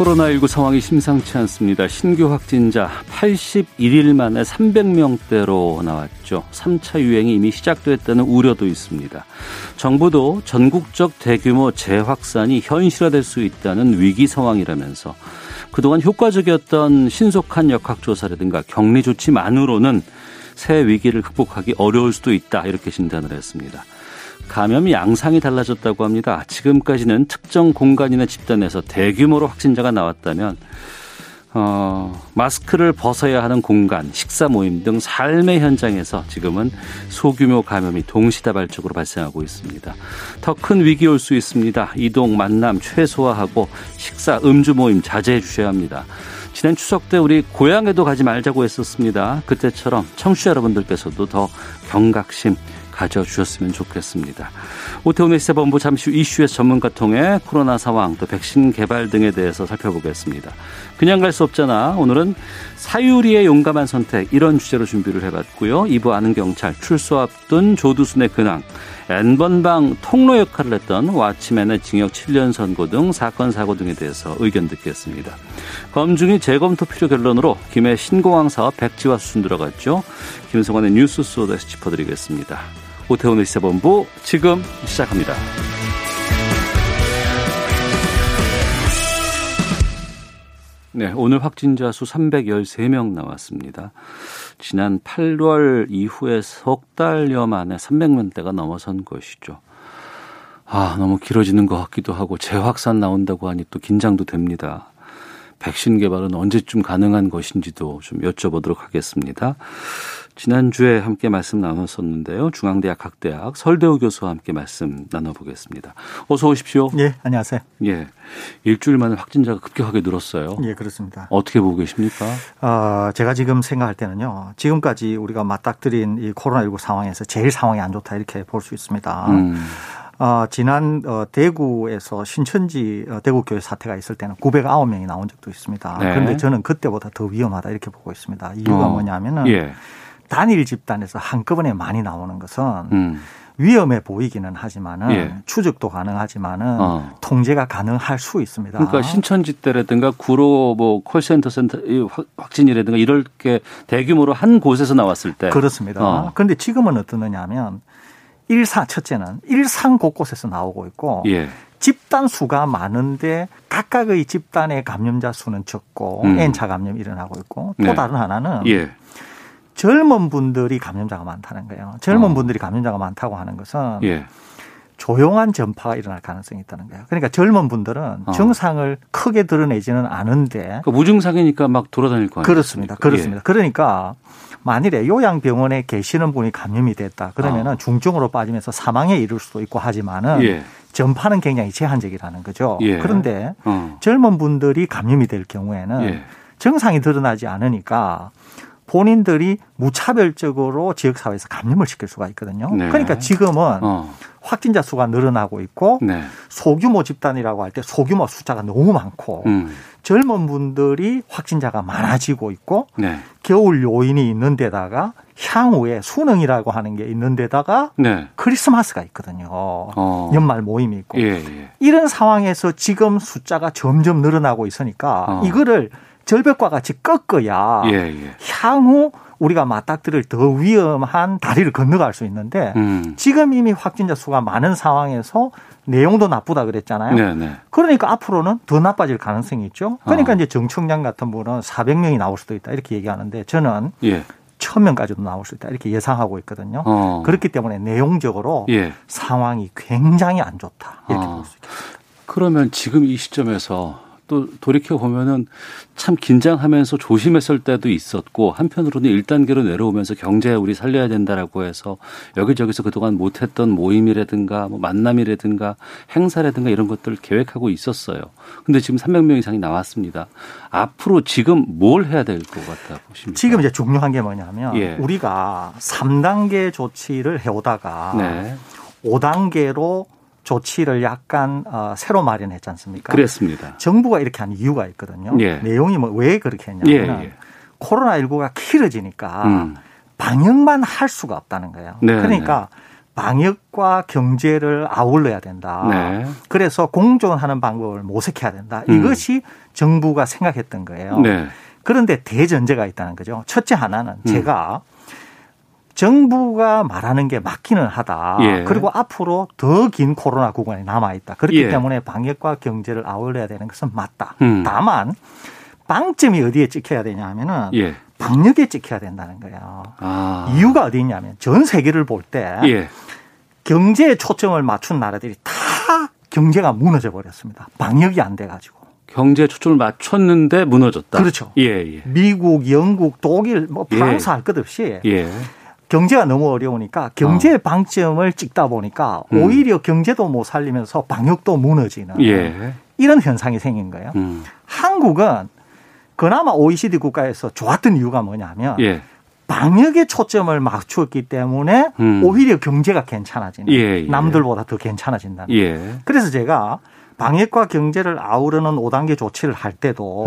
코로나19 상황이 심상치 않습니다. 신규 확진자 81일 만에 300명대로 나왔죠. 3차 유행이 이미 시작됐다는 우려도 있습니다. 정부도 전국적 대규모 재확산이 현실화될 수 있다는 위기 상황이라면서 그동안 효과적이었던 신속한 역학조사라든가 격리 조치만으로는 새 위기를 극복하기 어려울 수도 있다 이렇게 진단을 했습니다. 감염 양상이 달라졌다고 합니다. 지금까지는 특정 공간이나 집단에서 대규모로 확진자가 나왔다면 어, 마스크를 벗어야 하는 공간, 식사 모임 등 삶의 현장에서 지금은 소규모 감염이 동시다발적으로 발생하고 있습니다. 더 큰 위기 올 수 있습니다. 이동, 만남 최소화하고 식사, 음주 모임 자제해 주셔야 합니다. 지난 추석 때 우리 고향에도 가지 말자고 했었습니다. 그때처럼 청취자 여러분들께서도 더 경각심 가져주셨으면 좋겠습니다. 오태훈의 시사본부 잠시 후 이슈에서 전문가 통해 코로나 상황 또 백신 개발 등에 대해서 살펴보겠습니다. 그냥 갈 수 없잖아. 오늘은 사유리의 용감한 선택 이런 주제로 준비를 해봤고요. 2부 아는 경찰 출소 앞둔 조두순의 근황 N번방 통로 역할을 했던 와치맨의 징역 7년 선고 등 사건 사고 등에 대해서 의견 듣겠습니다. 검증이 재검토 필요 결론으로 김해 신공항 사업 백지화 수준 들어갔죠. 김성환의 뉴스 소다에서 짚어드리겠습니다. 오태훈의 시사본부 지금 시작합니다. 네, 오늘 확진자 수 313명 나왔습니다. 지난 8월 이후에 석 달여 만에 300명대가 넘어선 것이죠. 아, 너무 길어지는 것 같기도 하고 재확산 나온다고 하니 또 긴장도 됩니다. 백신 개발은 언제쯤 가능한 것인지도 좀 여쭤보도록 하겠습니다. 지난주에 함께 말씀 나눴었는데요. 중앙대학 학대학 설대우 교수와 함께 말씀 나눠보겠습니다. 어서 오십시오. 예, 안녕하세요. 예. 일주일 만에 확진자가 급격하게 늘었어요. 예, 그렇습니다. 어떻게 보고 계십니까? 어, 제가 지금 생각할 때는요. 지금까지 우리가 맞닥뜨린 이 코로나19 상황에서 제일 상황이 안 좋다 이렇게 볼 수 있습니다. 음. 어, 지난 어, 대구에서 신천지 어, 대구교회 사태가 있을 때는 909명이 나온 적도 있습니다. 네. 그런데 저는 그때보다 더 위험하다 이렇게 보고 있습니다. 이유가 어. 뭐냐면은 예. 단일 집단에서 한꺼번에 많이 나오는 것은 음. 위험해 보이기는 하지만은 예. 추적도 가능하지만은 어. 통제가 가능할 수 있습니다. 그러니까 신천지 때라든가 구로 뭐 콜센터 센터 확진이라든가 이럴 게 대규모로 한 곳에서 나왔을 때 그렇습니다. 어. 그런데 지금은 어떠느냐면 일상 첫째는 일상 곳곳에서 나오고 있고 예. 집단 수가 많은데 각각의 집단의 감염자 수는 적고 음. N차 감염이 일어나고 있고 또 네. 다른 하나는 예. 젊은 분들이 감염자가 많다는 거예요. 젊은 어. 분들이 감염자가 많다고 하는 것은 예. 조용한 전파가 일어날 가능성이 있다는 거예요. 그러니까 젊은 분들은 어. 증상을 크게 드러내지는 않은데 그러니까 무증상이니까 막 돌아다닐 거 아니에요? 그렇습니다. 그렇습니다. 예. 그러니까 만일에 요양병원에 계시는 분이 감염이 됐다 그러면은 어. 중증으로 빠지면서 사망에 이를 수도 있고 하지만은 예. 전파는 굉장히 제한적이라는 거죠. 예. 그런데 어. 젊은 분들이 감염이 될 경우에는 예. 증상이 드러나지 않으니까 본인들이 무차별적으로 지역사회에서 감염을 시킬 수가 있거든요. 네. 그러니까 지금은 어. 확진자 수가 늘어나고 있고 네. 소규모 집단이라고 할 때 소규모 숫자가 너무 많고 음. 젊은 분들이 확진자가 많아지고 있고 네. 겨울 요인이 있는 데다가 향후에 수능이라고 하는 게 있는 데다가 네. 크리스마스가 있거든요. 어. 연말 모임이 있고. 예, 예. 이런 상황에서 지금 숫자가 점점 늘어나고 있으니까 어. 이거를 절벽과 같이 꺾어야 예, 예. 향후 우리가 맞닥뜨릴 더 위험한 다리를 건너갈 수 있는데 음. 지금 이미 확진자 수가 많은 상황에서 내용도 나쁘다 그랬잖아요. 네네. 네. 그러니까 앞으로는 더 나빠질 가능성이 있죠. 그러니까 어. 이제 정청장 같은 분은 400명이 나올 수도 있다 이렇게 얘기하는데 저는 예. 1000명까지도 나올 수 있다 이렇게 예상하고 있거든요. 어. 그렇기 때문에 내용적으로 예. 상황이 굉장히 안 좋다 이렇게 어. 볼수 있겠습니다. 그러면 지금 이 시점에서 또 돌이켜 보면은 참 긴장하면서 조심했을 때도 있었고 한편으로는 1단계로 내려오면서 경제 우리 살려야 된다라고 해서 여기저기서 그동안 못했던 모임이라든가 뭐 만남이라든가 행사라든가 이런 것들 을 계획하고 있었어요. 근데 지금 300명 이상이 나왔습니다. 앞으로 지금 뭘 해야 될 것 같아 보십니까? 지금 이제 중요한 게 뭐냐면 예. 우리가 3단계 조치를 해오다가 네. 5단계로 조치를 약간 어, 새로 마련했지 않습니까? 그랬습니다. 정부가 이렇게 한 이유가 있거든요. 예. 내용이 뭐 왜 그렇게 했냐면 예, 예. 코로나19가 길어지니까 음. 방역만 할 수가 없다는 거예요. 네, 그러니까 네. 방역과 경제를 아울러야 된다. 네. 그래서 공존하는 방법을 모색해야 된다. 음. 이것이 정부가 생각했던 거예요. 네. 그런데 대전제가 있다는 거죠. 첫째 하나는 음. 제가 정부가 말하는 게 맞기는 하다. 예. 그리고 앞으로 더 긴 코로나 구간이 남아 있다. 그렇기 예. 때문에 방역과 경제를 아울러야 되는 것은 맞다. 음. 다만 빵점이 어디에 찍혀야 되냐 하면은 예. 방역에 찍혀야 된다는 거예요. 아. 이유가 어디 있냐면 전 세계를 볼때 예. 경제에 초점을 맞춘 나라들이 다 경제가 무너져 버렸습니다. 방역이 안 돼 가지고. 경제에 초점을 맞췄는데 무너졌다. 그렇죠. 예, 예. 미국, 영국, 독일, 뭐 예. 프랑스 예. 할것 없이 예. 경제가 너무 어려우니까 경제 어. 방점을 찍다 보니까 음. 오히려 경제도 못 살리면서 방역도 무너지는 예. 이런 현상이 생긴 거예요. 음. 한국은 그나마 OECD 국가에서 좋았던 이유가 뭐냐면 예. 방역에 초점을 맞추었기 때문에 음. 오히려 경제가 괜찮아지는 예, 예. 남들보다 더 괜찮아진다는. 예. 그래서 제가 방역과 경제를 아우르는 5단계 조치를 할 때도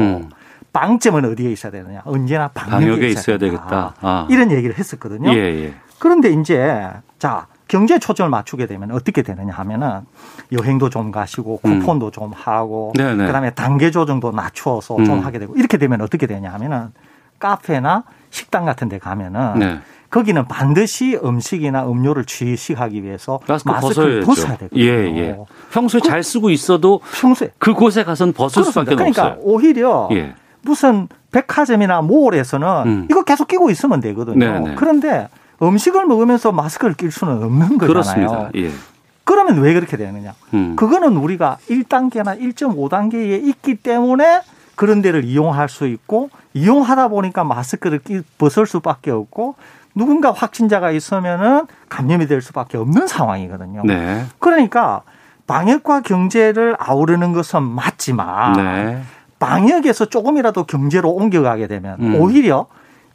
음. 빵점은 어디에 있어야 되느냐? 언제나 방역에, 방역에 있어야, 있어야 되겠다. 아. 이런 얘기를 했었거든요. 예, 예. 그런데 이제 자 경제 초점을 맞추게 되면 어떻게 되느냐 하면은 여행도 좀 가시고 음. 쿠폰도 음. 좀 하고 네네. 그다음에 단계 조정도 낮추어서 음. 좀 하게 되고 이렇게 되면 어떻게 되냐 하면은 카페나 식당 같은 데 가면은 네. 거기는 반드시 음식이나 음료를 취식하기 위해서 마스크 마스크를 벗어야 되거든요. 예, 예. 평소에 그, 잘 쓰고 있어도 평소에 그곳에 가서는 벗을 그렇습니다. 수밖에 그러니까 없어요. 오히려 예. 무슨 백화점이나 몰에서는 음. 이거 계속 끼고 있으면 되거든요. 네네. 네. 그런데 음식을 먹으면서 마스크를 낄 수는 없는 거잖아요. 그렇습니다. 예. 그러면 왜 그렇게 되느냐? 음. 그거는 우리가 1단계나 1.5단계에 있기 때문에 그런 데를 이용할 수 있고 이용하다 보니까 마스크를 끼, 벗을 수밖에 없고 누군가 확진자가 있으면은 감염이 될 수밖에 없는 상황이거든요. 네. 그러니까 방역과 경제를 아우르는 것은 맞지만 네. 방역에서 조금이라도 경제로 옮겨가게 되면 음. 오히려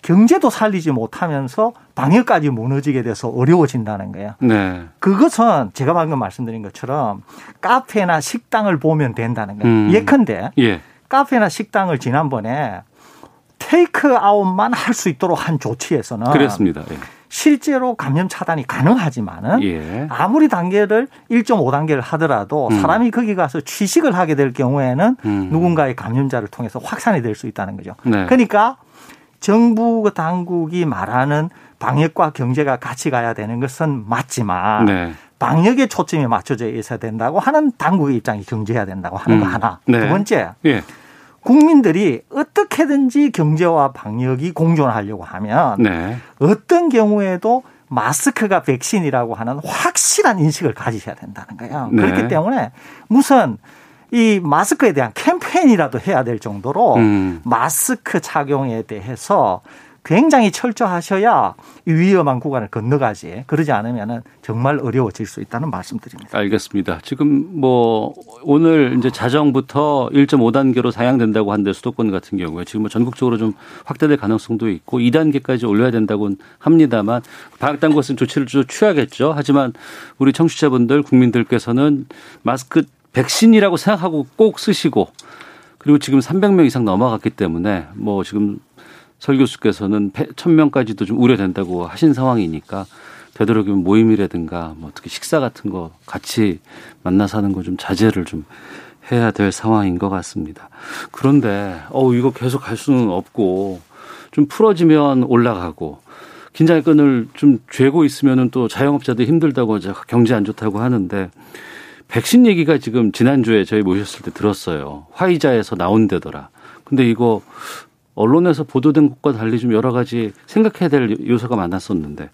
경제도 살리지 못하면서 방역까지 무너지게 돼서 어려워진다는 거예요. 네. 그것은 제가 방금 말씀드린 것처럼 카페나 식당을 보면 된다는 거예요. 음. 예컨대 예. 카페나 식당을 지난번에 테이크 아웃만 할 수 있도록 한 조치에서는 그렇습니다. 예. 실제로 감염 차단이 가능하지만은 예. 아무리 단계를 1.5단계를 하더라도 음. 사람이 거기 가서 취식을 하게 될 경우에는 음. 누군가의 감염자를 통해서 확산이 될 수 있다는 거죠. 네. 그러니까 정부 당국이 말하는 방역과 경제가 같이 가야 되는 것은 맞지만 네. 방역에 초점이 맞춰져 있어야 된다고 하는 당국의 입장이 경제해야 된다고 하는 음. 거 하나. 네. 두 번째. 예. 국민들이 어떻게든지 경제와 방역이 공존하려고 하면 네. 어떤 경우에도 마스크가 백신이라고 하는 확실한 인식을 가지셔야 된다는 거예요. 네. 그렇기 때문에 무슨 이 마스크에 대한 캠페인이라도 해야 될 정도로 음. 마스크 착용에 대해서 굉장히 철저하셔야 위험한 구간을 건너가지 그러지 않으면 정말 어려워질 수 있다는 말씀드립니다. 알겠습니다. 지금 뭐 오늘 이제 자정부터 1.5단계로 사양된다고 하는데 수도권 같은 경우에 지금 뭐 전국적으로 좀 확대될 가능성도 있고 2단계까지 올려야 된다고 합니다만 방역 당국은 조치를 좀 취하겠죠. 하지만 우리 청취자분들 국민들께서는 마스크 백신이라고 생각하고 꼭 쓰시고 그리고 지금 300명 이상 넘어갔기 때문에 뭐 지금 설 교수께서는 1000명까지도 좀 우려된다고 하신 상황이니까 되도록이면 모임이라든가 뭐 어떻게 식사 같은 거 같이 만나서 하는 거 좀 자제를 좀 해야 될 상황인 것 같습니다. 그런데 어 이거 계속 갈 수는 없고 좀 풀어지면 올라가고 긴장의 끈을 좀 죄고 있으면은 또 자영업자들 힘들다고 경제 안 좋다고 하는데 백신 얘기가 지금 지난주에 저희 모셨을 때 들었어요. 화이자에서 나온대더라. 근데 이거 언론에서 보도된 것과 달리 좀 여러 가지 생각해야 될 요소가 많았었는데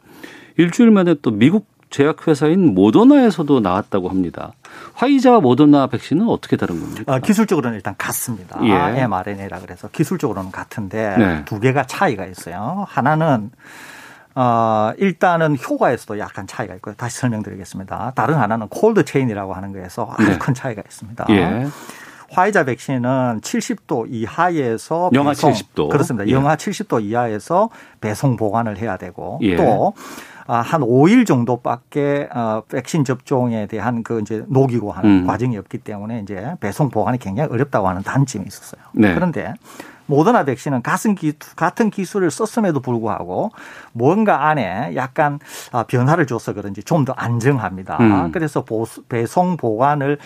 일주일 만에 또 미국 제약회사인 모더나에서도 나왔다고 합니다. 화이자와 모더나 백신은 어떻게 다른 겁니까? 아, 기술적으로는 일단 같습니다. 예. mRNA라 그래서 기술적으로는 같은데 네. 두 개가 차이가 있어요. 하나는 어, 일단은 효과에서도 약간 차이가 있고요. 다시 설명드리겠습니다. 다른 하나는 콜드 체인이라고 하는 거에서 아주 네. 큰 차이가 있습니다. 예. 화이자 백신은 70도 이하에서 영하 배송, 70도 그렇습니다. 예. 영하 70도 이하에서 배송 보관을 해야 되고 예. 또 한 아, 5일 정도밖에 어 백신 접종에 대한 그 이제 녹이고 하는 음. 과정이 없기 때문에 이제 배송 보관이 굉장히 어렵다고 하는 단점이 있었어요. 네. 그런데 모더나 백신은 같은, 기, 같은 기술을 썼음에도 불구하고 뭔가 안에 약간 아, 변화를 줘서 그런지 좀 더 안정합니다. 음. 그래서 보수, 배송 보관을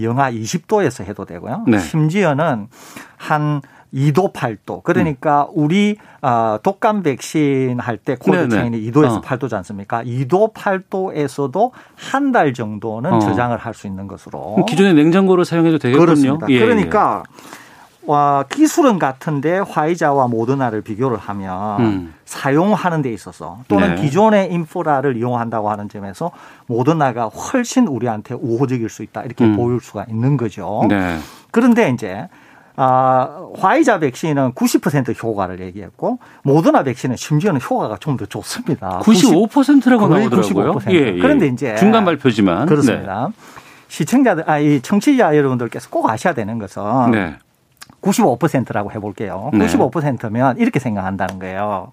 영하 20도에서 해도 되고요. 네. 심지어는 한 2도 8도. 그러니까 음. 우리 어, 독감 백신 할 때 cold chain이 2도에서 어. 8도지 않습니까? 2도 8도에서도 한 달 정도는 어. 저장을 할 수 있는 것으로. 기존의 냉장고로 사용해도 되겠군요. 그렇습니다. 예, 그러니까 예. 와, 기술은 같은데 화이자와 모더나를 비교를 하면 음. 사용하는 데 있어서 또는 네. 기존의 인프라를 이용한다고 하는 점에서 모더나가 훨씬 우리한테 우호적일 수 있다 이렇게 음. 보일 수가 있는 거죠. 네. 그런데 이제 아, 화이자 백신은 90% 효과를 얘기했고 모더나 백신은 심지어는 효과가 좀 더 좋습니다. 95%라고 나오더라고요. 95%. 예, 예. 그런데 이제 중간 발표지만 그렇습니다. 네. 시청자들, 아, 이 청취자 여러분들께서 꼭 아셔야 되는 것은 네. 95%라고 해볼게요. 네. 95%면 이렇게 생각한다는 거예요.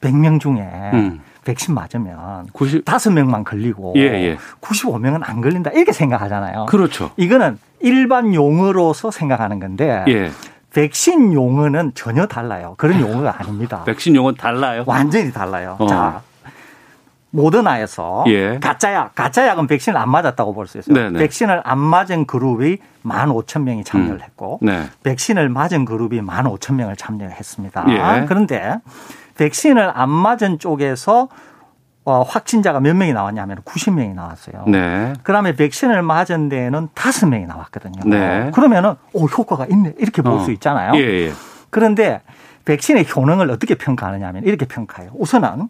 100명 중에 음. 백신 맞으면 90... 5명만 걸리고 예, 예. 95명은 안 걸린다 이렇게 생각하잖아요. 그렇죠. 이거는 일반 용어로서 생각하는 건데 예. 백신 용어는 전혀 달라요. 그런 용어가 아닙니다. 백신 용어는 달라요? 완전히 달라요. 어. 자, 모더나에서 예. 가짜약, 가짜약은 백신을 안 맞았다고 볼 수 있어요. 네네. 백신을 안 맞은 그룹이 1만 5천 명이 참여를 음. 했고 네. 백신을 맞은 그룹이 1만 5천 명을 참여했습니다. 예. 그런데 백신을 안 맞은 쪽에서 어, 확진자가 몇 명이 나왔냐면 90명이 나왔어요. 네. 그다음에 백신을 맞은 데에는 5명이 나왔거든요. 네. 그러면은 오 효과가 있네 이렇게 볼수 어. 있잖아요. 예, 예. 그런데 백신의 효능을 어떻게 평가하느냐 하면 이렇게 평가해요. 우선은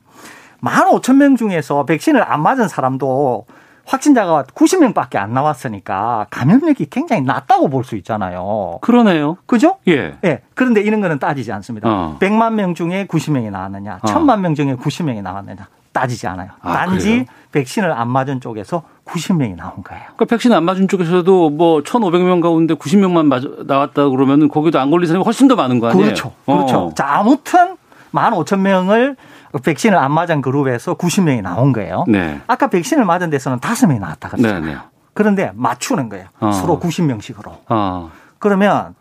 만 오천 명 중에서 백신을 안 맞은 사람도 확진자가 90명밖에 안 나왔으니까 감염력이 굉장히 낮다고 볼 수 있잖아요. 그러네요. 그죠? 예. 예. 그런데 이런 거는 따지지 않습니다. 어. 100만 명 중에 90명이 나왔느냐, 어. 1000만 명 중에 90명이 나왔느냐 따지지 않아요. 아, 단지 그래요? 백신을 안 맞은 쪽에서 90명이 나온 거예요. 그러니까 백신 안 맞은 쪽에서도 뭐 1,500명 가운데 90명만 맞, 나왔다 그러면 거기도 안 걸린 사람이 훨씬 더 많은 거 아니에요? 그렇죠. 그렇죠. 어. 자, 아무튼 15,000명을 백신을 안 맞은 그룹에서 90명이 나온 거예요. 네. 아까 백신을 맞은 데서는 5명이 나왔다 그랬잖아요. 네, 네. 그런데 맞추는 거예요. 어. 서로 90명씩으로. 어. 그러면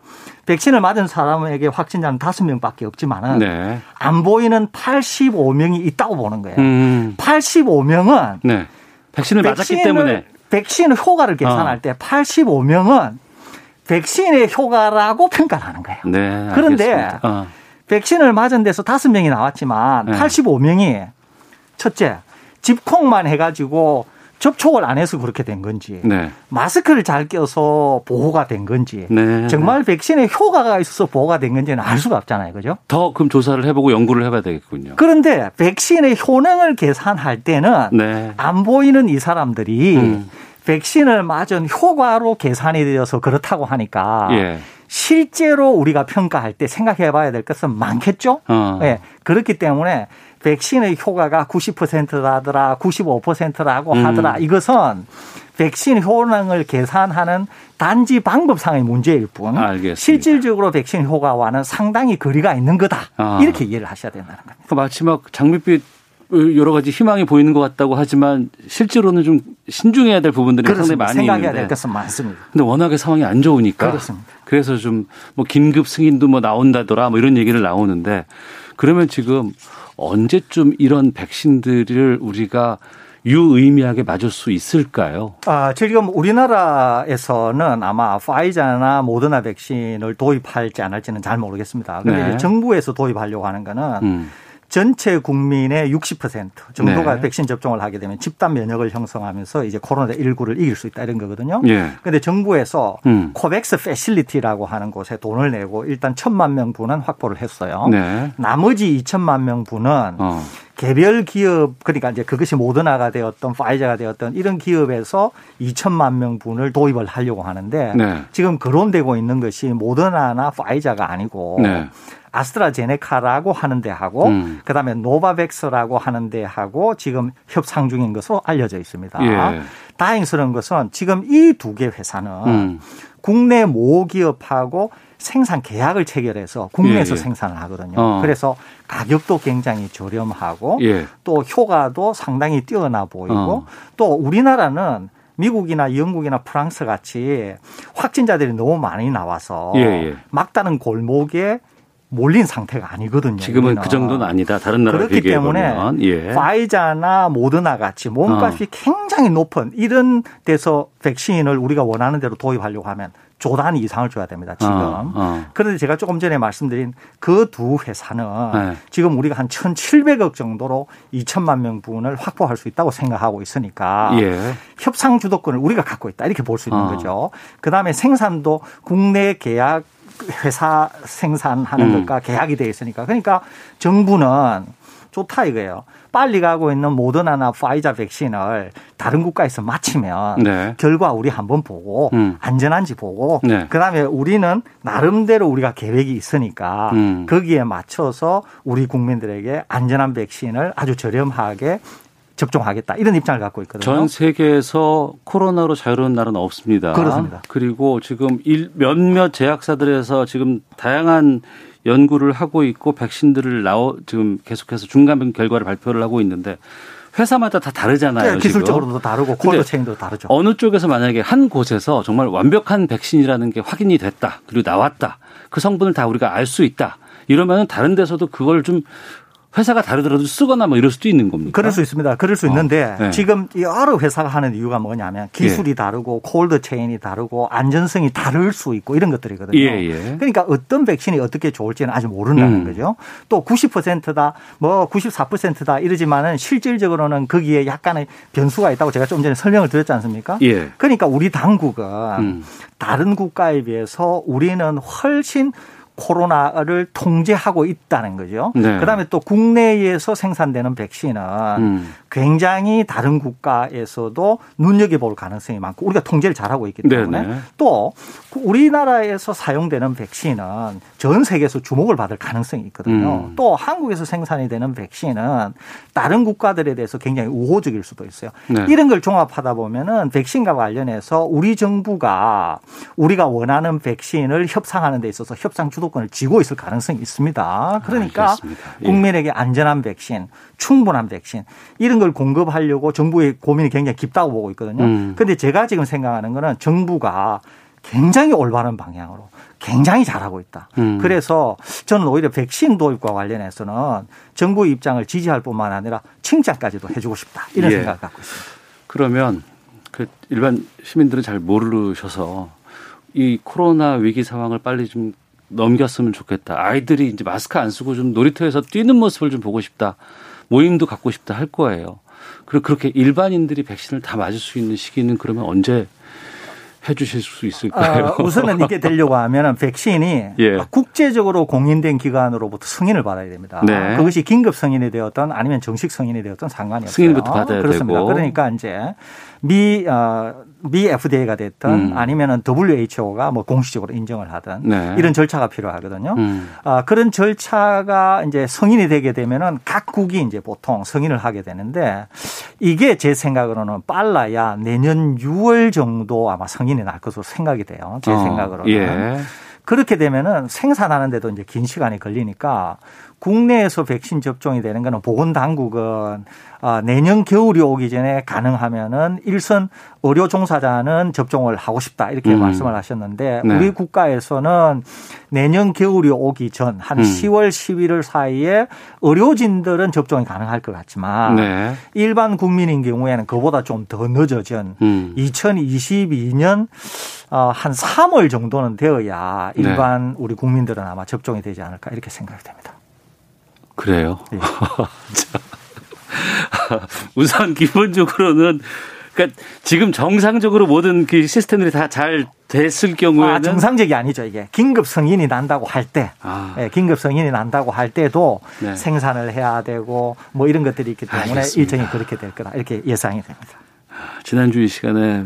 백신을 맞은 사람에게 확진자는 5명 밖에 없지만은 네. 안 보이는 85명이 있다고 보는 거예요. 음. 85명은 네. 백신을 맞았기 때문에 백신 효과를 계산할 어. 때 85명은 백신의 효과라고 평가를 하는 거예요. 네, 그런데 어. 백신을 맞은 데서 다섯 명이 나왔지만 네. 85명이 첫째 집콕만 해가지고 접촉을 안 해서 그렇게 된 건지 네. 마스크를 잘 껴서 보호가 된 건지 네. 정말 백신에 효과가 있어서 보호가 된 건지는 알 수가 없잖아요. 그죠? 더 그럼 조사를 해보고 연구를 해봐야 되겠군요. 그런데 백신의 효능을 계산할 때는 네. 안 보이는 이 사람들이 음. 백신을 맞은 효과로 계산이 되어서 그렇다고 하니까 예. 실제로 우리가 평가할 때 생각해 봐야 될 것은 많겠죠. 어. 네. 그렇기 때문에 백신의 효과가 90%라더라, 95%라고 음. 하더라. 이것은 백신 효능을 계산하는 단지 방법상의 문제일 뿐 알겠습니다. 실질적으로 백신 효과와는 상당히 거리가 있는 거다. 아. 이렇게 이해를 하셔야 된다는 겁니다. 그 마지막 장밋빛 여러 가지 희망이 보이는 것 같다고 하지만 실제로는 좀 신중해야 될 부분들이 그렇습니다. 상당히 많이 생각해야 될 것은 많습니다. 근데 워낙에 상황이 안 좋으니까 그렇습니다. 그래서 좀 뭐 긴급 승인도 뭐 나온다더라 뭐 이런 얘기를 나오는데 그러면 지금 언제쯤 이런 백신들을 우리가 유의미하게 맞을 수 있을까요? 아, 지금 우리나라에서는 아마 파이자나 모더나 백신을 도입할지 안 할지는 잘 모르겠습니다. 그런데 네. 정부에서 도입하려고 하는 거는 음. 전체 국민의 60% 정도가 네. 백신 접종을 하게 되면 집단 면역을 형성하면서 이제 코로나19를 이길 수 있다 이런 거거든요. 그런데 예. 정부에서 음. 코백스 패실리티라고 하는 곳에 돈을 내고 일단 천만 명분은 확보를 했어요. 네. 나머지 2천만 명분은 어. 개별 기업 그러니까 이제 그것이 모더나가 되었던 파이자가 되었던 이런 기업에서 2천만 명분을 도입을 하려고 하는데 네. 지금 거론되고 있는 것이 모더나나 파이자가 아니고 네. 아스트라제네카라고 하는 데하고 음. 그다음에 노바백스라고 하는 데하고 지금 협상 중인 것으로 알려져 있습니다. 예. 다행스러운 것은 지금 이 두 개 회사는 음. 국내 모기업하고 생산 계약을 체결해서 국내에서 예, 예. 생산을 하거든요. 어. 그래서 가격도 굉장히 저렴하고 예. 또 효과도 상당히 뛰어나 보이고 어. 또 우리나라는 미국이나 영국이나 프랑스 같이 확진자들이 너무 많이 나와서 예, 예. 막다른 골목에 몰린 상태가 아니거든요. 지금은 우리는. 그 정도는 아니다. 다른 나라 그렇기 때문에 예. 파이자나 모더나 같이 몸값이 어. 굉장히 높은 이런 데서 백신을 우리가 원하는 대로 도입하려고 하면 조 단위 이상을 줘야 됩니다. 지금. 어, 어. 그런데 제가 조금 전에 말씀드린 그 두 회사는 네. 지금 우리가 한 1,700억 정도로 2천만 명분을 확보할 수 있다고 생각하고 있으니까 예. 협상 주도권을 우리가 갖고 있다 이렇게 볼 수 있는 어. 거죠. 그다음에 생산도 국내 계약 회사 생산하는 음. 것과 계약이 돼 있으니까 그러니까 정부는 좋다 이거예요. 빨리 가고 있는 모더나나 파이자 백신을 다른 국가에서 마치면 네. 결과 우리 한번 보고 음. 안전한지 보고 네. 그다음에 우리는 나름대로 우리가 계획이 있으니까 음. 거기에 맞춰서 우리 국민들에게 안전한 백신을 아주 저렴하게 접종하겠다 이런 입장을 갖고 있거든요. 전 세계에서 코로나로 자유로운 나라는 없습니다. 그렇습니다. 그리고 지금 몇몇 제약사들에서 지금 다양한 연구를 하고 있고 백신들을 나오 지금 계속해서 중간 결과를 발표를 하고 있는데 회사마다 다 다르잖아요. 네, 기술적으로도 다르고 콜드 체인도 다르죠. 어느 쪽에서 만약에 한 곳에서 정말 완벽한 백신이라는 게 확인이 됐다. 그리고 나왔다. 그 성분을 다 우리가 알 수 있다. 이러면 다른 데서도 그걸 좀 회사가 다르더라도 쓰거나 뭐 이럴 수도 있는 겁니까? 그럴 수 있습니다. 그럴 수 어. 있는데 네. 지금 여러 회사가 하는 이유가 뭐냐면 기술이 예. 다르고 콜드 체인이 다르고 안전성이 다를 수 있고 이런 것들이거든요. 예, 예. 그러니까 어떤 백신이 어떻게 좋을지는 아직 모른다는 음. 거죠. 또 90%다 뭐 94%다 이러지만은 실질적으로는 거기에 약간의 변수가 있다고 제가 좀 전에 설명을 드렸지 않습니까? 예. 그러니까 우리 당국은 음. 다른 국가에 비해서 우리는 훨씬 코로나를 통제하고 있다는 거죠. 네. 그다음에 또 국내에서 생산되는 백신은 음. 굉장히 다른 국가에서도 눈여겨볼 가능성이 많고 우리가 통제를 잘하고 있기 때문에 네네. 또 우리나라에서 사용되는 백신은 전 세계에서 주목을 받을 가능성이 있거든요. 음. 또 한국에서 생산이 되는 백신은 다른 국가들에 대해서 굉장히 우호적일 수도 있어요. 네. 이런 걸 종합하다 보면은 백신과 관련해서 우리 정부가 우리가 원하는 백신을 협상하는 데 있어서 협상 주도 주도권을 쥐고 있을 가능성이 있습니다. 그러니까 예. 국민에게 안전한 백신, 충분한 백신 이런 걸 공급하려고 정부의 고민이 굉장히 깊다고 보고 있거든요. 그런데 음. 제가 지금 생각하는 거는 정부가 굉장히 올바른 방향으로 굉장히 잘하고 있다. 음. 그래서 저는 오히려 백신 도입과 관련해서는 정부 입장을 지지할 뿐만 아니라 칭찬까지도 해주고 싶다. 이런 예. 생각을 갖고 있습니다. 그러면 그 일반 시민들은 잘 모르셔서 이 코로나 위기 상황을 빨리 좀 넘겼으면 좋겠다. 아이들이 이제 마스크 안 쓰고 좀 놀이터에서 뛰는 모습을 좀 보고 싶다. 모임도 갖고 싶다 할 거예요. 그리고 그렇게 일반인들이 백신을 다 맞을 수 있는 시기는 그러면 언제 해 주실 수 있을까요? 어, 우선은 이게 되려고 하면 백신이 예. 국제적으로 공인된 기관으로부터 승인을 받아야 됩니다. 네. 그것이 긴급 승인이 되었던 아니면 정식 승인이 되었던 상관이 없어요. 승인부터 받아야 그렇습니다. 되고. 그러니까 이제 미, 어, 미 FDA가 됐든 음. 아니면은 WHO가 뭐 공식적으로 인정을 하든 네. 이런 절차가 필요하거든요. 음. 아, 그런 절차가 이제 성인이 되게 되면은 각국이 이제 보통 승인을 하게 되는데 이게 제 생각으로는 빨라야 내년 6월 정도 아마 승인이 날 것으로 생각이 돼요. 제 어. 생각으로는. 예. 그렇게 되면은 생산하는데도 이제 긴 시간이 걸리니까 국내에서 백신 접종이 되는 거는 보건 당국은 아, 내년 겨울이 오기 전에 가능하면은 일선 의료 종사자는 접종을 하고 싶다 이렇게 음. 말씀을 하셨는데 네. 우리 국가에서는 내년 겨울이 오기 전한 10월 음. 11월 사이에 의료진들은 접종이 가능할 것 같지만 네. 일반 국민인 경우에는 그보다 좀 더 늦어진 음. 2022년 어, 한 3월 정도는 되어야 네. 일반 네. 우리 국민들은 아마 접종이 되지 않을까 이렇게 생각이 됩니다. 그래요? 네. 우선 기본적으로는 그러니까 지금 정상적으로 모든 그 시스템들이 다 잘 됐을 경우에는 아, 정상적이 아니죠 이게 긴급 승인이 난다고 할때 아. 네, 긴급 승인이 난다고 할 때도 네. 생산을 해야 되고 뭐 이런 것들이 있기 때문에 알겠습니다. 일정이 그렇게 될 거다 이렇게 예상이 됩니다. 지난주 이 시간에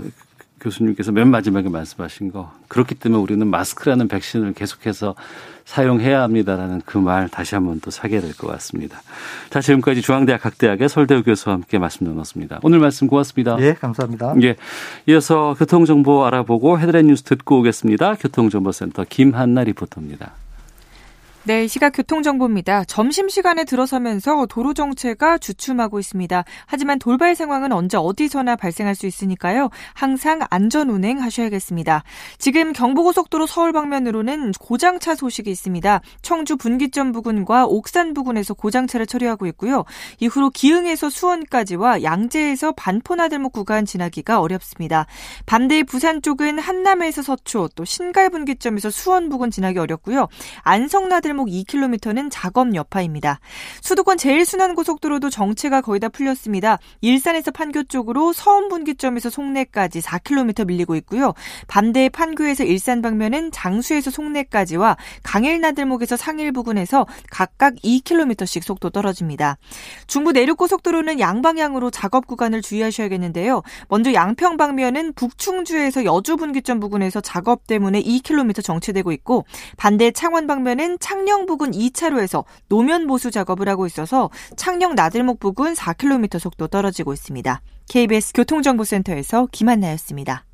교수님께서 맨 마지막에 말씀하신 거 그렇기 때문에 우리는 마스크라는 백신을 계속해서 사용해야 합니다라는 그 말 다시 한번 또 사게 될 것 같습니다. 자 지금까지 중앙대학 각대학의 설대우 교수와 함께 말씀 나눴습니다. 오늘 말씀 고맙습니다. 예, 감사합니다. 예, 이어서 교통정보 알아보고 헤드라인 뉴스 듣고 오겠습니다. 교통정보센터 김한나 리포터입니다. 네, 시각 교통정보입니다. 점심시간에 들어서면서 도로 정체가 주춤하고 있습니다. 하지만 돌발 상황은 언제 어디서나 발생할 수 있으니까요. 항상 안전 운행하셔야겠습니다. 지금 경부고속도로 서울 방면으로는 고장차 소식이 있습니다. 청주 분기점 부근과 옥산 부근에서 고장차를 처리하고 있고요. 이후로 기흥에서 수원까지와 양재에서 반포나들목 구간 지나기가 어렵습니다. 반대 부산 쪽은 한남에서 서초, 또 신갈 분기점에서 수원 부근 지나기 어렵고요. 안성나들 목 골목 2km는 작업 여파입니다. 수도권 제일 순환 고속도로도 정체가 거의 다 풀렸습니다. 일산에서 판교 쪽으로 서운분기점에서 송내까지 4km 밀리고 있고요. 반대 판교에서 일산 방면은 장수에서 송내까지와 강일나들목에서 상일 부근에서 각각 2km씩 속도 떨어집니다. 중부 내륙 고속도로는 양방향으로 작업 구간을 주의하셔야겠는데요. 먼저 양평 방면은 북충주에서 여주 분기점 부근에서 작업 때문에 2km 정체되고 있고 반대 창원 방면은 창 창녕 부근 2차로에서 노면 보수 작업을 하고 있어서 창녕 나들목 부근 4km 속도 떨어지고 있습니다. KBS 교통정보센터에서 김한나였습니다.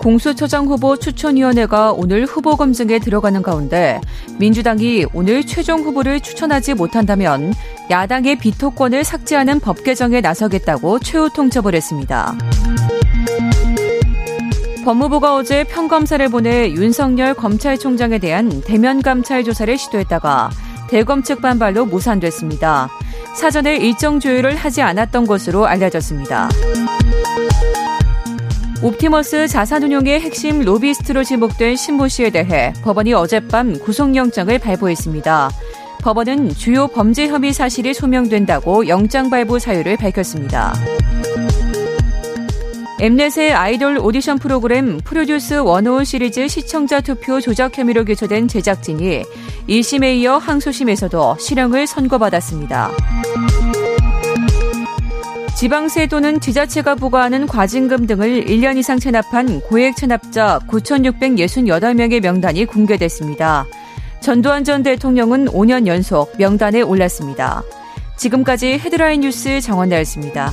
공수처장 후보 추천위원회가 오늘 후보 검증에 들어가는 가운데 민주당이 오늘 최종 후보를 추천하지 못한다면 야당의 비토권을 삭제하는 법 개정에 나서겠다고 최후 통첩을 했습니다. 법무부가 어제 평검사를 보내 윤석열 검찰총장에 대한 대면 감찰 조사를 시도했다가 대검 측 반발로 무산됐습니다. 사전에 일정 조율을 하지 않았던 것으로 알려졌습니다. 옵티머스 자산운용의 핵심 로비스트로 지목된 신모 씨에 대해 법원이 어젯밤 구속영장을 발부했습니다. 법원은 주요 범죄 혐의 사실이 소명된다고 영장 발부 사유를 밝혔습니다. 엠넷의 아이돌 오디션 프로그램 프로듀스 101 시리즈 시청자 투표 조작 혐의로 기소된 제작진이 1심에 이어 항소심에서도 실형을 선고받았습니다. 지방세 또는 지자체가 부과하는 과징금 등을 1년 이상 체납한 고액 체납자 9,668명의 명단이 공개됐습니다. 전두환 전 대통령은 5년 연속 명단에 올랐습니다. 지금까지 헤드라인 뉴스 정원나였습니다.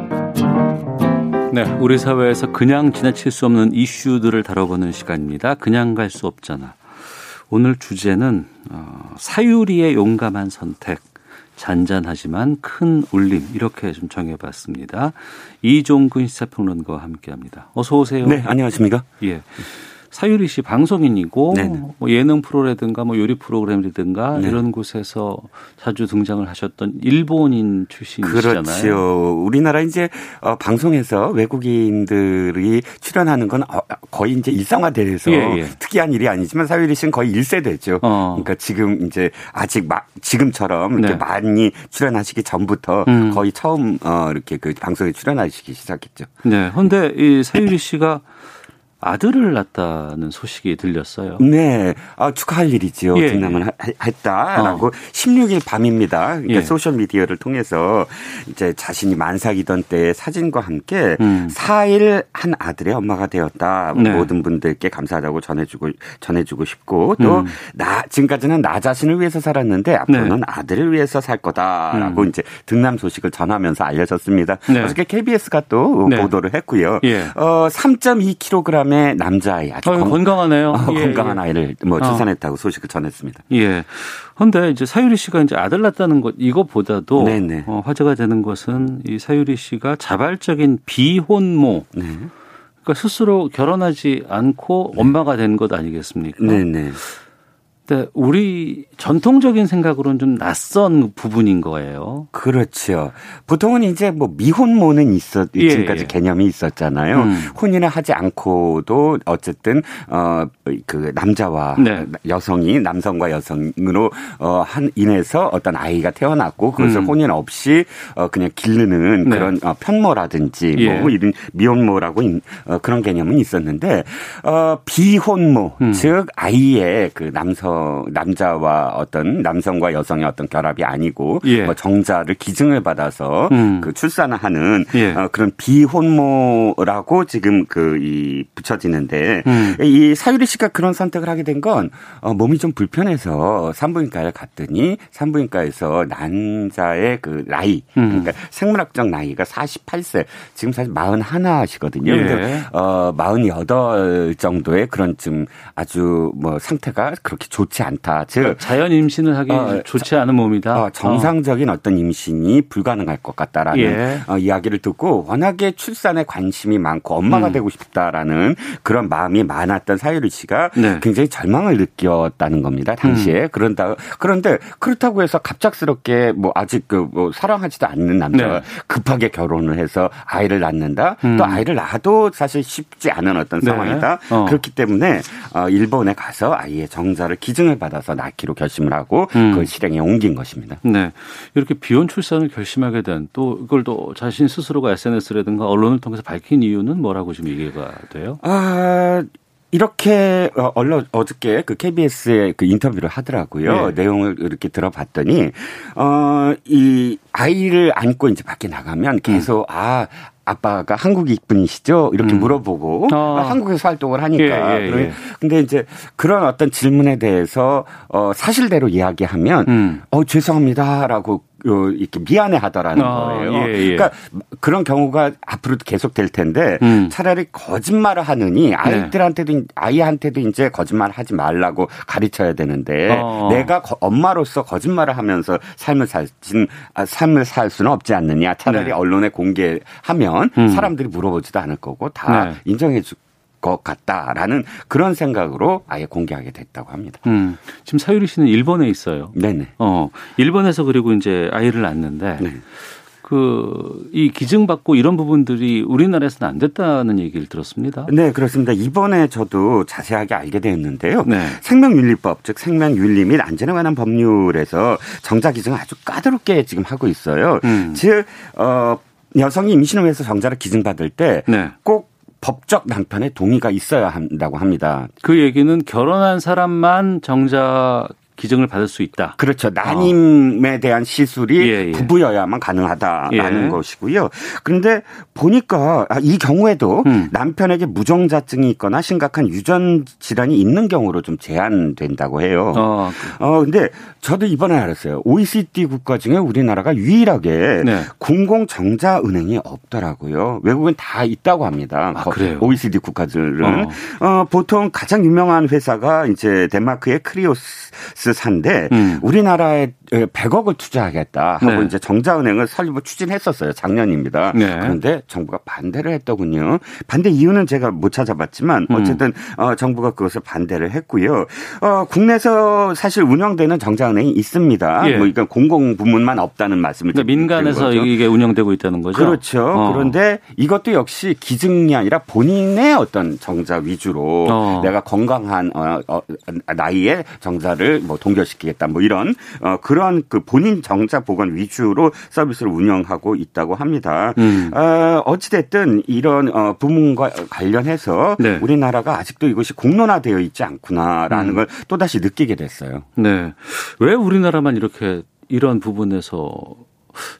네, 우리 사회에서 그냥 지나칠 수 없는 이슈들을 다뤄보는 시간입니다. 그냥 갈 수 없잖아. 오늘 주제는 어, 사유리의 용감한 선택. 잔잔하지만 큰 울림 이렇게 좀 정해봤습니다. 이종근 시사평론가와 함께합니다. 어서 오세요. 네, 안녕하십니까? 예. 사유리 씨 방송인이고 뭐 예능 프로라든가 뭐 요리 프로그램이라든가 네. 이런 곳에서 자주 등장을 하셨던 일본인 출신이시잖아요. 그렇죠. 우리나라 이제 어, 방송에서 외국인들이 출연하는 건 어, 거의 이제 일상화돼서 예, 예. 특이한 일이 아니지만 사유리 씨는 거의 1세대죠. 어. 그러니까 지금 이제 아직 막 지금처럼 이렇게 네. 많이 출연하시기 전부터 음. 거의 처음 어, 이렇게 그 방송에 출연하시기 시작했죠. 네. 그런데 이 사유리 씨가 아들을 낳았다는 소식이 들렸어요. 네. 아, 축하할 일이지요. 예. 등남을 예. 했다라고 어. 16일 밤입니다. 그러니까 예. 소셜 미디어를 통해서 이제 자신이 만삭이던 때의 사진과 함께 음. 4일 한 아들의 엄마가 되었다. 네. 모든 분들께 감사하다고 전해주고 전해주고 싶고 또나 음. 지금까지는 나 자신을 위해서 살았는데 앞으로는 네. 아들을 위해서 살 거다라고 음. 이제 등남 소식을 전하면서 알려졌습니다. 네. 어저께 KBS가 또 네. 보도를 했고요. 예. 어, 3.2kg 3의 남자아이 아주 건, 건강하네요. 어, 예, 건강한 예. 아이를 뭐 어. 출산했다고 어. 소식을 전했습니다. 예. 그런데 이제 사유리 씨가 이제 아들 낳았다는 것 이것보다도 어, 화제가 되는 것은 이 사유리 씨가 자발적인 비혼모. 네. 그러니까 스스로 결혼하지 않고 엄마가 된 것 아니겠습니까? 네네. 네, 우리 전통적인 생각으로는 좀 낯선 부분인 거예요. 그렇죠. 보통은 이제 뭐 미혼모는 있었 예, 지금까지 예. 개념이 있었잖아요. 음. 혼인을 하지 않고도 어쨌든 어그 남자와 네. 여성이 남성과 여성으로 어한 인해서 어떤 아이가 태어났고 그것을 음. 혼인 없이 어 그냥 기르는 네. 그런 어 편모라든지 예. 뭐 이런 미혼모라고 어 그런 개념은 있었는데 어 비혼모 음. 즉 아이의 그 남성 남자와 어떤 남성과 여성의 어떤 결합이 아니고 예. 뭐 정자를 기증을 받아서 음. 그 출산을 하는 예. 어, 그런 비혼모라고 지금 그 이 붙여지는데 음. 이 사유리 씨가 그런 선택을 하게 된건 어, 몸이 좀 불편해서 산부인과에 갔더니 산부인과에서 난자의 그 나이 음. 그러니까 생물학적 나이가 48세 지금 사실 41시거든요. 예. 근데 어 48 정도의 그런 좀 아주 뭐 상태가 그렇게 좋 좋지 않다. 즉 그러니까 자연 임신을 하기 어, 좋지 않은 몸이다. 어, 정상적인 어. 떤 임신이 불가능할 것 같다라는 예. 어, 이야기를 듣고 워낙에 출산에 관심이 많고 엄마가 음. 되고 싶다라는 그런 마음이 많았던 사유리 씨가 네. 굉장히 절망을 느꼈다는 겁니다. 당시에 음. 그런다 그런데 그렇다고 해서 갑작스럽게 뭐 아직 그 뭐 사랑하지도 않는 남자가 네. 급하게 결혼을 해서 아이를 낳는다. 음. 또 아이를 낳아도 사실 쉽지 않은 어떤 네. 상황이다. 어. 그렇기 때문에 어, 일본에 가서 아이의 정자를 기증 인증을 받아서 낳기로 결심을 하고 음. 그 실행에 옮긴 것입니다. 네. 이렇게 비혼 출산을 결심하게 된 또 이걸 또 자신 스스로가 SNS라든가 언론을 통해서 밝힌 이유는 뭐라고 지금 얘기가 돼요? 아, 이렇게 어, 언론 어저께 그 KBS에 그 인터뷰를 하더라고요. 네. 내용을 이렇게 들어봤더니 어이 아이를 안고 이제 밖에 나가면 계속 음. 아 아빠가 한국이 분이시죠? 이렇게 음. 물어보고 어. 한국에서 활동을 하니까. 예, 예, 예. 근데 이제 그런 어떤 질문에 대해서 어 사실대로 이야기하면 음. 어 죄송합니다라고 이렇게 미안해 하더라는 어, 거예요. 예, 예. 그러니까 그런 경우가 앞으로도 계속 될 텐데 음. 차라리 거짓말을 하느니 네. 아이들한테도 네. 아이한테도 이제 거짓말 하지 말라고 가르쳐야 되는데 어. 내가 엄마로서 거짓말을 하면서 삶을 살진 아, 삶을 살 수는 없지 않느냐. 차라리 네. 언론에 공개하면 음. 사람들이 물어보지도 않을 거고 다 네. 인정해 줄 것 같다라는 그런 생각으로 아예 공개하게 됐다고 합니다. 음, 지금 사유리 씨는 일본에 있어요. 네네. 어, 일본에서 그리고 이제 아이를 낳는데 네. 그이 기증받고 이런 부분들이 우리나라에서는 안 됐다는 얘기를 들었습니다. 네, 그렇습니다. 이번에 저도 자세하게 알게 되었는데요. 네. 생명윤리법, 즉 생명윤리 및 안전에 관한 법률에서 정자 기증을 아주 까다롭게 지금 하고 있어요. 음. 즉, 어, 여성이 임신을 위해서 정자를 기증받을 때꼭 네. 법적 남편의 동의가 있어야 한다고 합니다. 그 얘기는 결혼한 사람만 정자 기증을 받을 수 있다. 그렇죠. 난임에 대한 시술이 예, 예. 부부여야만 가능하다라는 예. 것이고요. 그런데 보니까 아, 이 경우에도 음. 남편에게 무정자증이 있거나 심각한 유전 질환이 있는 경우로 좀 제한된다고 해요. 어, 그. 어 근데 저도 이번에 알았어요. OECD 국가 중에 우리나라가 유일하게 네. 공공 정자 은행이 없더라고요. 외국은 다 있다고 합니다. 아, 그래요? OECD 국가들은 어. 어. 보통 가장 유명한 회사가 이제 덴마크의 크리오스 산데 음. 우리나라에 100억을 투자하겠다 하고 네. 이제 정자은행을 설립을 추진했었어요. 작년입니다. 네. 그런데 정부가 반대를 했더군요. 반대 이유는 제가 못 찾아봤지만 음. 어쨌든 음. 어, 정부가 그것을 반대를 했고요. 어, 국내에서 사실 운영되는 정자은행이 있습니다. 예. 뭐 이건 공공 부문만 없다는 말씀을 그러니까 민간에서 이게 운영되고 있다는 거죠. 그렇죠. 어. 그런데 이것도 역시 기증이 아니라 본인의 어떤 정자 위주로 어. 내가 건강한 어, 어, 나이에 정자를 뭐 동결시키겠다 뭐 이런 어, 그런 그 본인 정자 보건 위주로 서비스를 운영하고 있다고 합니다. 음. 어, 어찌됐든 이런 어, 부문과 관련해서 네. 우리나라가 아직도 이것이 공론화되어 있지 않구나라는 음. 걸 또다시 느끼게 됐어요. 네. 왜 우리나라만 이렇게 이런 부분에서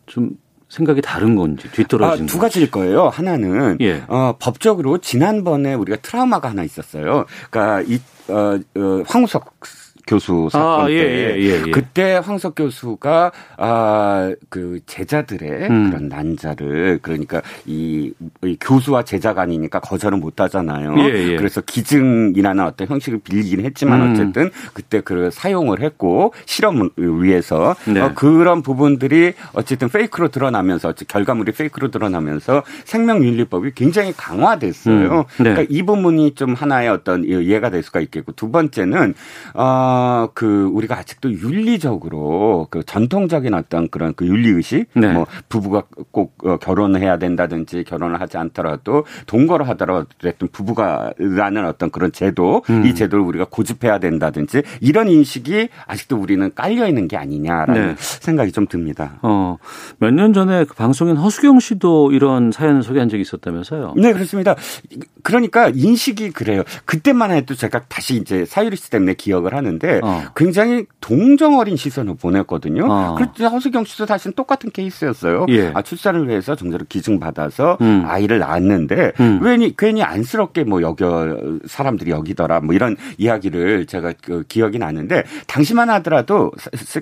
좀 생각이 다른 건지 뒤떨어진 아, 두 가지일 거예요. 하나는 예. 어, 법적으로 지난번에 우리가 트라우마가 하나 있었어요. 그러니까 이 어, 어, 황우석 교수 사건 아, 예, 때 예, 예, 예, 그때 황석 교수가 아그 제자들의 음. 그런 난자를 그러니까 이, 이, 교수와 제자 간이니까 거절은 못 하잖아요. 예, 예. 그래서 기증이라는 어떤 형식을 빌리긴 했지만 음. 어쨌든 그때 그 사용을 했고 실험을 위해서 네. 어, 그런 부분들이 어쨌든 페이크로 드러나면서 결과물이 페이크로 드러나면서 생명윤리법이 굉장히 강화됐어요. 음. 네. 그러니까 이 부분이 좀 하나의 어떤 이해가 될 수가 있겠고 두 번째는 어어 그 우리가 아직도 윤리적으로 그 전통적인 어떤 그런 그 윤리 의식 네. 뭐 부부가 꼭 어, 결혼해야 된다든지 결혼을 하지 않더라도 동거를 하더라도 어쨌든 부부가라는 어떤 그런 제도 음. 이 제도를 우리가 고집해야 된다든지 이런 인식이 아직도 우리는 깔려 있는 게 아니냐라는 네. 생각이 좀 듭니다. 어, 몇 년 전에 그 방송인 허수경 씨도 이런 사연을 소개한 적이 있었다면서요? 네, 그렇습니다. 그러니까 인식이 그래요. 그때만 해도 제가 다시 이제 사유리스 때문에 기억을 하는데 어. 굉장히 동정 어린 시선을 보냈거든요. 어. 그때 허수경 씨도 사실 똑같은 케이스였어요. 예. 아, 출산을 위해서 정자를 기증받아서 음. 아이를 낳았는데 음. 괜히 괜히 안쓰럽게 뭐 여겨 사람들이 여기더라 뭐 이런 이야기를 제가 그 기억이 나는데 당시만 하더라도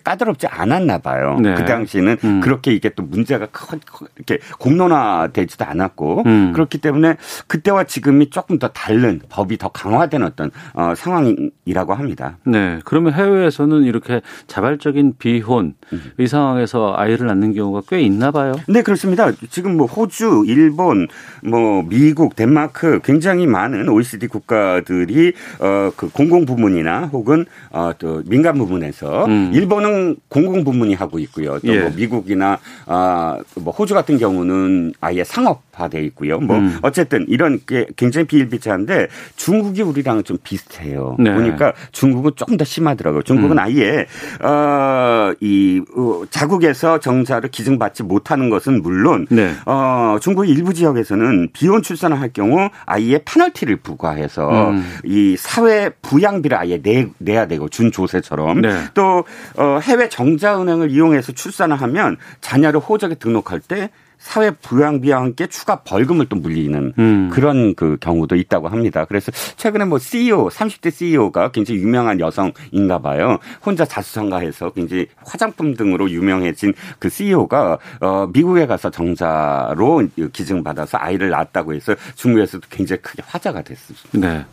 까다롭지 않았나 봐요. 네. 그 당시는 음. 그렇게 이게 또 문제가 큰 이렇게 공론화되지도 않았고 음. 그렇기 때문에 그때와 지금이 조금 더 다른 법이 더 강화된 어떤 어, 상황이라고 합니다. 네. 그러면 해외에서는 이렇게 자발적인 비혼 음. 이 상황에서 아이를 낳는 경우가 꽤 있나 봐요. 네, 그렇습니다. 지금 뭐 호주, 일본, 뭐 미국, 덴마크 굉장히 많은 OECD 국가들이 어그 공공 부문이나 혹은 어또 민간 부문에서 음. 일본은 공공 부문이 하고 있고요. 또뭐 예. 미국이나 아뭐 호주 같은 경우는 아예 상업화돼 있고요. 뭐 음. 어쨌든 이런 게 굉장히 비일비재한데 중국이 우리랑은 좀 비슷해요. 네. 보니까 중국은 조금 더 심하더라고요. 중국은 음. 아예 어이 어, 자국에서 정자를 기증받지 못하는 것은 물론 네. 어 중국 일부 지역에서는 비혼 출산을 할 경우 아이의 페널티를 부과해서 음. 이 사회 부양비를 아예 내, 내야 되고 준조세처럼 네. 또 어, 해외 정자은행을 이용해서 출산을 하면 자녀를 호적에 등록할 때 사회 부양비와 함께 추가 벌금을 또 물리는 음. 그런 그 경우도 있다고 합니다. 그래서 최근에 뭐 CEO, 30대 CEO가 굉장히 유명한 여성인가 봐요. 혼자 자수성가해서 굉장히 화장품 등으로 유명해진 그 CEO가 어 미국에 가서 정자로 기증 받아서 아이를 낳았다고 해서 중국에서도 굉장히 크게 화제가 됐습니다. 네.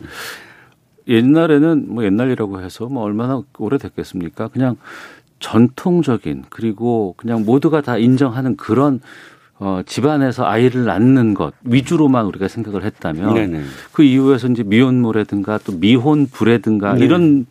옛날에는 뭐 옛날이라고 해서 뭐 얼마나 오래됐겠습니까? 그냥 전통적인 그리고 그냥 모두가 다 인정하는 그런 어, 집안에서 아이를 낳는 것 위주로만 우리가 생각을 했다면 네네. 그 이후에서 이제 미혼모라든가 또 미혼부라든가 네. 이런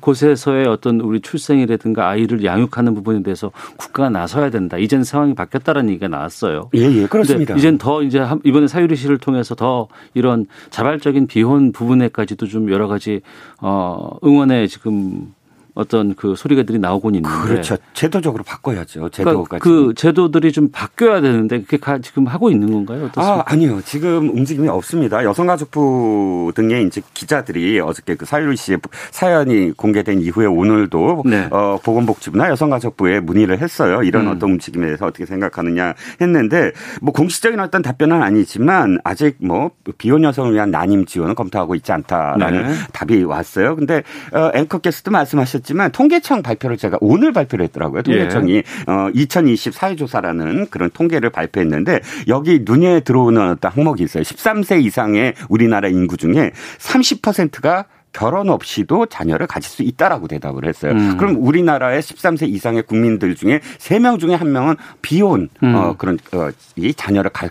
곳에서의 어떤 우리 출생이라든가 아이를 양육하는 부분에 대해서 국가가 나서야 된다. 이젠 상황이 바뀌었다라는 얘기가 나왔어요. 예, 예, 그렇습니다. 이젠 더 이제 이번에 사유리 씨를 통해서 더 이런 자발적인 비혼 부분에까지도 좀 여러 가지 어 응원에 지금 어떤 그 소리가들이 나오곤 있는데 그렇죠. 제도적으로 바꿔야죠. 제도가 그러니까 그 제도들이 좀 바뀌어야 되는데 그게 지금 하고 있는 건가요? 어떻습니까? 아 아니요. 지금 움직임이 없습니다. 여성가족부 등의 이제 기자들이 어저께 그 사유리 씨의 사연이 공개된 이후에 오늘도 네. 어, 보건복지부나 여성가족부에 문의를 했어요. 이런 음. 어떤 움직임에 대해서 어떻게 생각하느냐 했는데 뭐 공식적인 어떤 답변은 아니지만 아직 뭐 비혼 여성을 위한 난임 지원은 검토하고 있지 않다라는 네. 답이 왔어요. 근데 어, 앵커께서도 말씀하셨. 있지만 통계청 발표를 제가 오늘 발표를 했더라고요. 통계청이 예. 어 2020 사회조사라는 그런 통계를 발표했는데 여기 눈에 들어오는 어떤 항목이 있어요. 13세 이상의 우리나라 인구 중에 30%가 결혼 없이도 자녀를 가질 수 있다라고 대답을 했어요. 음. 그럼 우리나라의 13세 이상의 국민들 중에 3명 중에 1명은 비혼 음. 어 그런 어, 이 자녀를 갈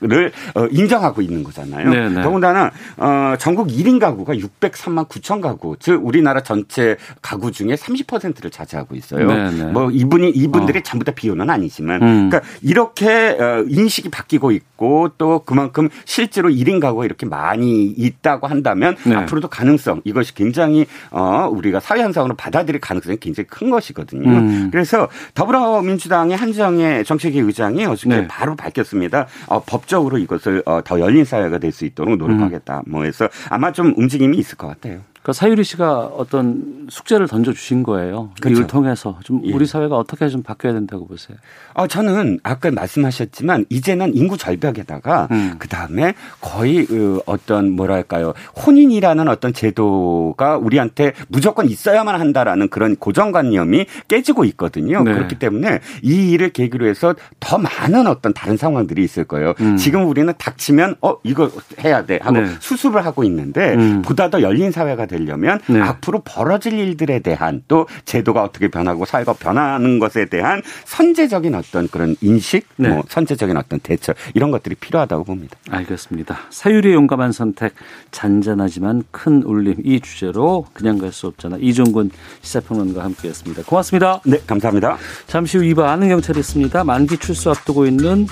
를 어, 인정하고 있는 거잖아요. 네네. 더군다나 어 전국 1인 가구가 603만 9천 가구, 즉 우리나라 전체 가구 중에 30%를 차지하고 있어요. 네네. 뭐 이분이 이분들이 어. 전부 다 비혼은 아니지만 음. 그러니까 이렇게 어, 인식이 바뀌고 있고 또 그만큼 실제로 1인 가구가 이렇게 많이 있다고 한다면 네. 앞으로도 가능성 가능성 이것이 굉장히 어 우리가 사회 현상으로 받아들일 가능성이 굉장히 큰 것이거든요. 음. 그래서 더불어민주당의 한정혜 정책위 의장이 어저께 네. 바로 밝혔습니다. 어, 법적으로 이것을 어, 더 열린 사회가 될 수 있도록 노력하겠다. 음. 뭐 해서 아마 좀 움직임이 있을 것 같아요. 그러니까 사유리 씨가 어떤 숙제를 던져 주신 거예요. 그렇죠. 이걸 통해서 좀 예. 우리 사회가 어떻게 좀 바뀌어야 된다고 보세요. 아 저는 아까 말씀하셨지만 이제는 인구 절벽에다가 음. 그 다음에 거의 그 어떤 뭐랄까요 혼인이라는 어떤 제도가 우리한테 무조건 있어야만 한다라는 그런 고정관념이 깨지고 있거든요. 네. 그렇기 때문에 이 일을 계기로 해서 더 많은 어떤 다른 상황들이 있을 거예요. 음. 지금 우리는 닥치면 어 이거 해야 돼 하고 네. 수습을 하고 있는데 음. 보다 더 열린 사회가 되 려면 네. 앞으로 벌어질 일들에 대한 또 제도가 어떻게 변하고 사회가 변하는 것에 대한 선제적인 어떤 그런 인식, 네. 뭐 선제적인 어떤 대처 이런 것들이 필요하다고 봅니다. 알겠습니다. 사유리의 용감한 선택, 잔잔하지만 큰 울림 이 주제로 그냥 갈 수 없잖아. 이종근 시사평론가와 함께했습니다. 고맙습니다. 네, 감사합니다. 잠시 후 2부 아는 경찰이 있습니다. 만기 출소 앞두고 있는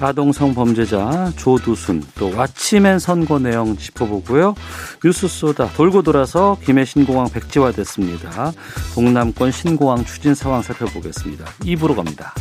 아동성 범죄자 조두순 또 와치맨 선거 내용 짚어보고요. 뉴스 쏘다 돌고 돌아 서 김해 신공항 백지화됐습니다. 동남권 신공항 추진 상황 살펴보겠습니다. 2부로 갑니다.